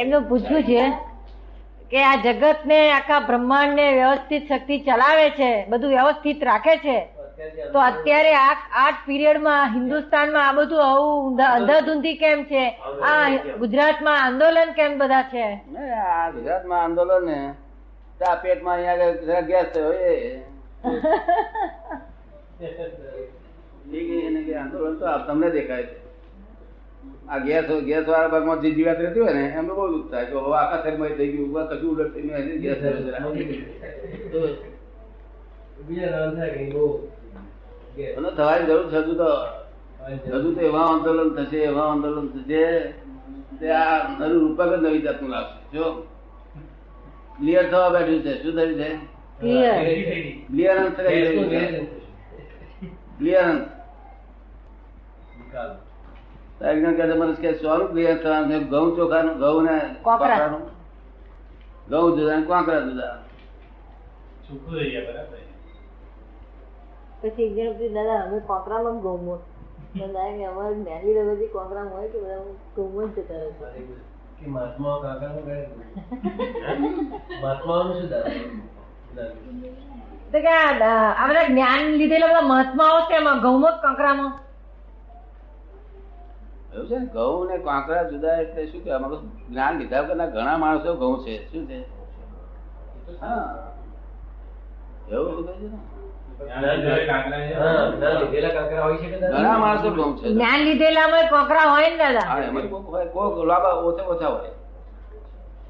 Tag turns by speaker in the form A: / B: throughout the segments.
A: એમનું પૂછવું છે કે આ જગત ને આખા બ્રહ્માંડ ને વ્યવસ્થિત શક્તિ ચલાવે છે બધું વ્યવસ્થિત રાખે છે? તો અત્યારે આ આઠ પીરિયડમાં હિન્દુસ્તાનમાં આ બધું આવું અંધાધૂંધી કેમ છે? આ ગુજરાતમાં આંદોલન કેમ બધા છે?
B: આ ગુજરાતમાં આંદોલન ને આ પેટમાં અહીંયા ગેસ થયો એ આંદોલન તો તમને દેખાય છે. આ ગેસ ગેસ વાળા ભાગમાં જે જીવાત રહેતી હોય ને એમને બહુ દુઃખ થાય. કે હવે આખા શરીરમાં થઈ ગયું કશું ઉલટ થઈ ગયું ગેસ. અને થવાની જરૂર છે હજુ તો હજુ તો એવા આંદોલન થશે એવા આંદોલન થશે તે આ નવું રૂપક જ નવી જાતનું લાગશે. જો ક્લિયર થવા બેઠ્યું છે. શું થયું છે?
A: ક્લિયર.
B: Clearance clearance. સોનું ક્લિયર થવાનું ઘઉં ચોખાનું ઘઉં ને કોકરાનું ઘઉં જુદા કોકરા જુદા.
A: પછી એક દાદા અમે કોકરામાં ગૌમો દાદા અમારે જ્ઞાની રવેજી કોકરામાં હોય કે બધા ગૌમો જતા રહે છે.
C: મહાત્મા કાકાનું કહે મહાત્માઓનું શું દાદા
A: તો કે આ આ જ્ઞાન લીધેલા બધા મહાત્માઓ છે એમાં ગૌમો જ કોકરામાં?
B: એવું છે ઘઉં ને કાંકરા જુદા એટલે શું કે આમાં જ્ઞાન લીધા વગરના ઘણા માણસો ઘઉં છે. શું છે? હા. એવું બધું છે ને?
C: હા, ના લીધેલા કાંકરા હોય છે કે દાદા?
B: ઘણા માણસો ઘઉં છે.
A: જ્ઞાન લીધેલામાં કોકરા હોય ને દાદા?
B: કોક હોય ઓછા ઓછા હોય.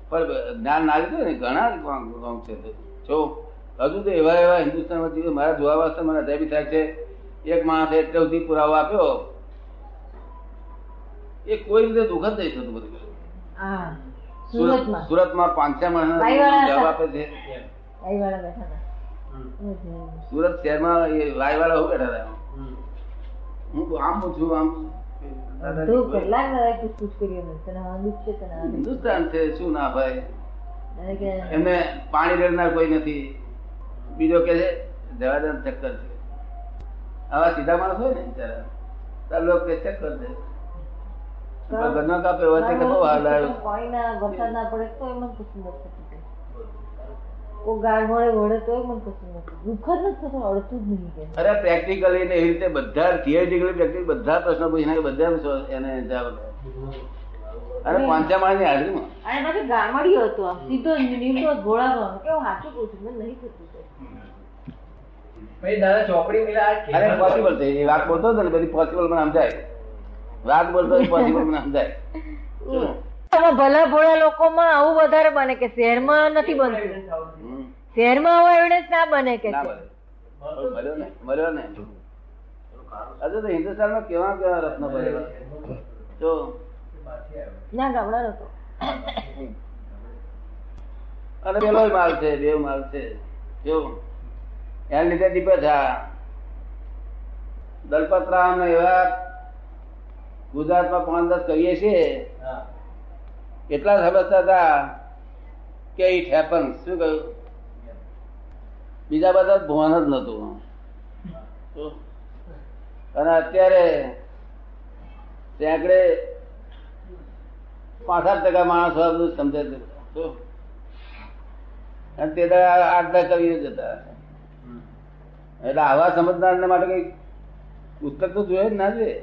B: પણ જ્ઞાન ના લીધું ને ઘણા ઘઉં છે. જો હજુ તો એવા એવા હિન્દુસ્તાનમાં મારા જોવા વાસ્તે મને અજાયબી થાય છે. એક માણસે એટલે સુધી પુરાવો આપ્યો એ કોઈ રીતે દુઃખદ નહીં થતું બધું. સુરત
A: સુરતમાં.
B: સુરતમાં પાંચસો માણસ જવાબ આપે છે. સુરત શહેરમાં એ વાયવાળા હું બેઠા હતા? હું આમ પૂછું આમ હિન્દુસ્તાન છે શું ના ભાઈ. એમને પાણી રેડનાર કોઈ નથી. બીજો કે છે જવા દે ચક્કર છે. આવા સીધા માણસ હોય ને બિચારા તાર લોકો ચક્કર છે. ઘરનો કાપે વચ્ચે કે બહુ હાલ
A: પાણીના વરસાદ ના પડે તો મને કશું નથી થતું ગાળ મળે વળે તોય મને કશું નથી દુઃખ જ નથી થતું અડતું જ નહીં
B: અરે પ્રેક્ટિકલી ને એવી રીતે બધા થિયરિટિકલી પ્રેક્ટિકલ બધા પ્રશ્નો પૂછીને બધા એને જવાબ આપે. પાંચા માણસની હાજરીમાં.
A: અને પછી ગામડિયો હતો સીધો સાચું કહું છું મને નહીં થતું
C: દાદા ચોપડી મિલા
B: અરે પોસિબલ છે. એ વાત બોલતો હતો ને બધી પોસિબલ મને સમજાય વાત બોલતો પોસિબલ ના સમજાય
A: ભલા ભોળા લોકોમાં આવું વધારે બને કે શહેરમાં નથી બનતું. શહેરમાં આવો એવિડન્સ ના બને કે.
B: મળ્યો ને? મળ્યો ને? હજુ તો હિન્દુસ્તાનમાં કેવા કેવા રત્ન ભરેલા જો.
A: ના ગામડા નતો
B: અને પેલો માલ છે બે માલ છે. જો. એના લીધે દીપે છે દલપતરામ એવા ગુજરાતમાં પાંચ દસ કહીએ છીએ. એટલા સમજતા હતા કે ઇટ હેપન શું કહ્યું? બીજા બધા ભવન જ નતું અને અત્યારે ત્યાં પાંસઠ ટકા માણસો બધું સમજે? અને તે આઠ દસ કવિઓ જ હતા એટલે આવા સમજનાર માટે કઈ પુસ્તક તો જોઈએ જ ના જોઈએ.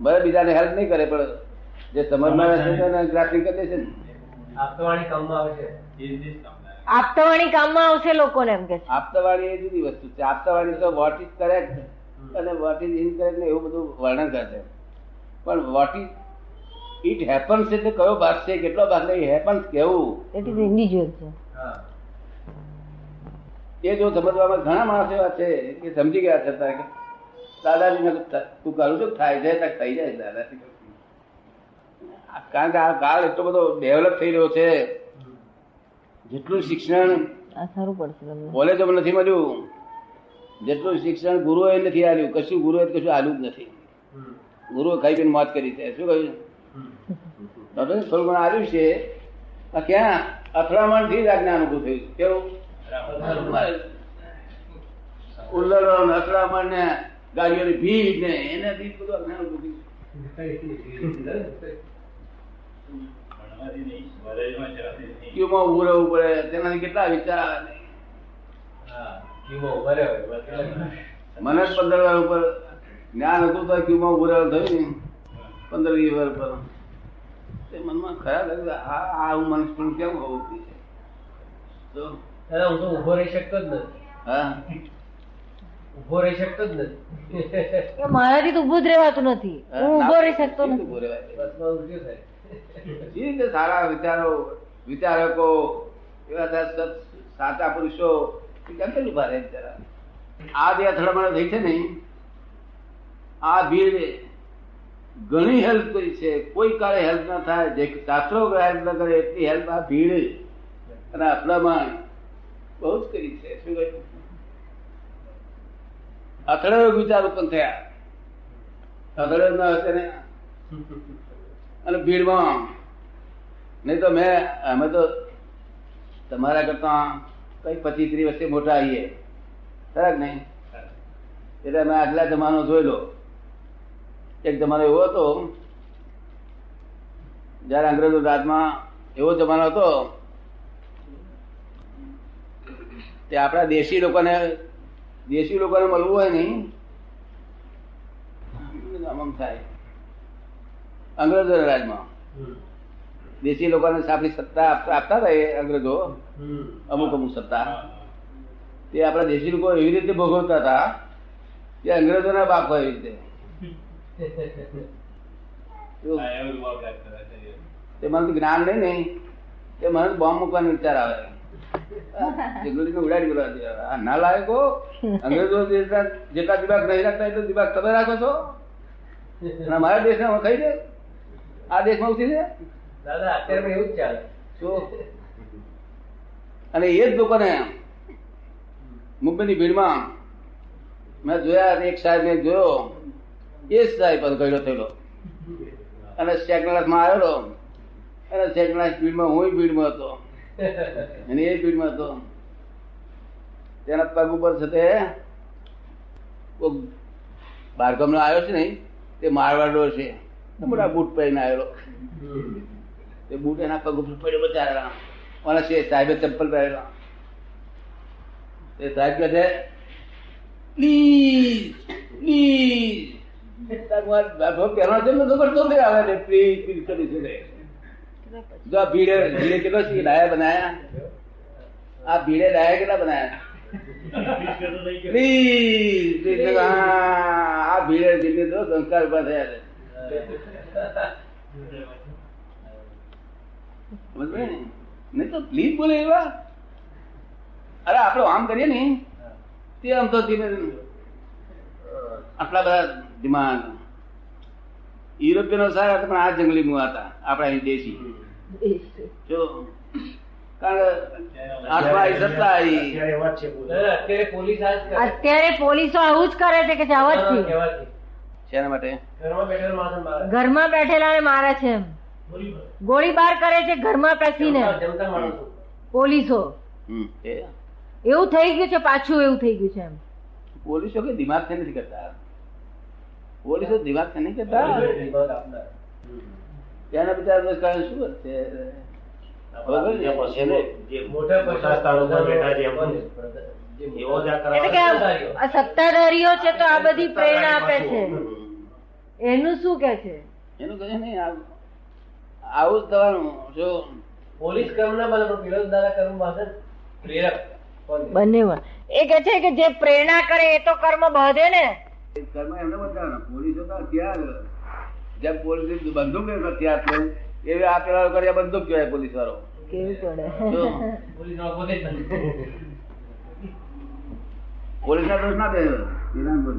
B: ભલે બીજાને હેલ્પ નહીં કરે પણ જે સમજમાં હશે તેને ગ્રાફિંગ કરી દેશે ને.
C: આપતવાણી કામમાં આવશે
A: આપતાવાણી કામમાં આવશે લોકોને એમ કે છે.
B: એ જુદી વસ્તુ છે. આપતાવાળી તો વોટ ઇઝ કરેક્ટ અને વોટ ઇઝ ઇનકરેક્ટ ને એવું બધું વર્ણન કરે છે. પણ વોટ ઇઝ ઇટ હેપન્સ એટલે કયો ભાગ છે કેટલો ભાગ નહીં હેપન્સ કેવું?
A: ઇટ ઇઝ ઇન્ડિવિજ્યુઅલ છે.
C: હા.
B: એ જો સમજવામાં ઘણા માણસો એવા છે કે સમજી ગયા છે તારે કે દાદાજી તું કરું છું થાય છે? થઈ જાય દાદાજી. કારણ કે આ કાળ એટલો બધો ડેવલપ થઈ રહ્યો છે. જેટલું શિક્ષણ
A: આ સારું પડશે તમને.
B: નથી મળ્યું જેટલું શિક્ષણ ગુરુએ નથી આલ્યું કશું ગુરુએ કશું આલ્યું જ નથી. ગુરુએ ખાઈ પીને મોત કરી છે. શું કહ્યું? થોડું ઘણું આવ્યું છે. ક્યાં? અથડામણથી જ આજ્ઞા અનુભવ થયું કેવું? ઉલ્લર અથડામણ ને ગાડીઓની ભીડ ને એને ભીડ બધું અજ્ઞાન ઉભું થયું. ક્યુમાં ઉભું રહેવું પડે તેનાથી કેટલા વિચાર? મને પંદર વાર ઉપર જ્ઞાન હતું તો ક્યુમાં ઉભું રહેવું થયું ને પંદર વીસ વાર પર. તે મનમાં ખરાબ લાગ્યું આ આ હું મનુષ્ય પણ કેમ હોવું જોઈએ તો
C: હું તો ઊભો રહી શકતો જ નથી.
B: હા.
C: ઊભો રહી શકતો જ નથી.
A: મારાથી તો ઊભો જ રહેવાતું નથી. હું ઊભો રહી શકતો નથી.
B: ઊભો રહેવાય? રીતે સારા વિચારો વિચારકો એવા સાચા પુરુષો કેમ ઊભા રહે? આ જે અથડામણ થઈ છે ને આ ભીડ ઘણી હેલ્પ કરી છે. કોઈ કાળે હેલ્પ ના થાય. જે શાસ્ત્રો હેલ્પ ના કરે એટલી હેલ્પ આ ભીડ અને અથડામણ બહુ જ કરી છે. શું કહ્યું? અથડાયો વિચાર ઉત્પન્ન થયા. અથડાયો ના હશે અને ભીડમાં. નહીં તો મેં, અમે તો તમારા કરતા કઈ પચીસ ત્રીસ વર્ષે મોટા આવીએ. ખરાક નહીં? એટલે મેં આટલા જમાનો જોઈ લો. એક જમાનો એવો હતો, જયારે અંગ્રેજો રાજમાં એવો જમાનો હતો તે આપણા દેશી લોકોને દેશી લોકોને મળવું હોય નહીં. આમ થાય. અંગ્રેજો રાજમાં. દેશી લોકોને આપણી સત્તા આપતા આપતા હતા એ અંગ્રેજો. અમુક અમુક સત્તા. તે આપણા દેશી લોકો એવી રીતે ભોગવતા હતા કે અંગ્રેજોના બાપ હોય એવી રીતે. તે મને જ્ઞાન નહીં. ને તે મને બોમ્બ મૂકવાનો વિચાર આવે. ઉડાડી કરવા ના લાયકો અંગ્રેજો જેટલા દિમાગ નહીં રાખતા એટલો દિમાગ તમે રાખો છો. અને ખાઈ દે. આ દેશમાં ઉઠી દે
C: દાદા અત્યારે એવું જ ચાલે.
B: અને એ જ લોકોને મુંબઈની ભીડમાં મેં જોયા એક સાહેબ મેં જોયો. એ જ સાહેબ ગયેલો થયેલો. અને સેકન્ડ ક્લાસમાં આવેલો. અને સેકન્ડ ક્લાસ ભીડમાં હું ભીડમાં હતો. અને એ ભીડમાં હતો તેના પગ ઉપર છે તે બારગામનો આવ્યો છે ને તે મારવાડો છે. મોટા બૂટ પહેરીને આવેલો. તે બૂટ એના પગ ઉપર પડ્યો બચારા અને છે સાહેબે ચપ્પલ પહેરેલા. તે સાહેબ કહે છે, પ્લીઝ પ્લીઝ. પહેરવાનો છે ખબર તો આવે પ્લીઝ પ્લીઝ કરી છે. જો આ ભીડે ભીડે કેટલો છે? લાયા બનાયા? આ ભીડે લાયા કેટલા બનાયા? પ્લીઝ આ ભીડે ભીડે તો સંસ્કાર ઊભા થયા છે. નહીં તો પ્લીઝ બોલે એવા. અરે આપણે આમ કરીએ ને તે આમ તો ધીમે આટલા બધા દિમાગ યુરોપિયનો સારા હતા પણ આ જંગલી મુવા હતા આપણા અહીં દેશી. જો
C: અત્યારે પોલીસ. આ જ કરે.
A: અત્યારે પોલીસો આવું જ કરે છે કે જવાથી
B: શેના માટે?
C: ઘરમાં બેઠેલા ને મારે.
A: છે એમ. ગોળીબાર કરે છે ઘરમાં બેસીને. પોલીસો.
B: હમ
A: એવું થઈ ગયું છે પાછું એવું થઈ ગયું છે એમ.
B: પોલીસો કે દિમાગથી નથી કરતા? પોલીસો દિમાગથી નહીં કરતા. ત્યાંના બિચારા શું કરશે
D: છે? એમ
C: પણ
D: પણ
C: જે
D: એવો જ આ
A: એટલે કે આ- આ સત્તાધારીઓ છે તો આ બધી પ્રેરણા આપે છે. એનું શું કે છે?
B: એનું કહે નહીં આવું જ થવાનું. જો
C: પોલીસ કર્મ ના બને પણ વિરોધ દાદા કર્મ બાંધે પ્રેરક
A: બંને. એ કે છે કે જે પ્રેરણા કરે એ તો કર્મ બધે ને.
B: કર્મ એમને બતાવવાના પોલીસો તો હથિયાર જેમ પોલીસ બંદૂક હથિયાર છે એવી આ પેલા એ બંદૂક કહેવાય પોલીસ વાળો
A: કેવું પડે?
B: જો.
C: પોલીસ
B: ના દોષ ના દે જ બોલ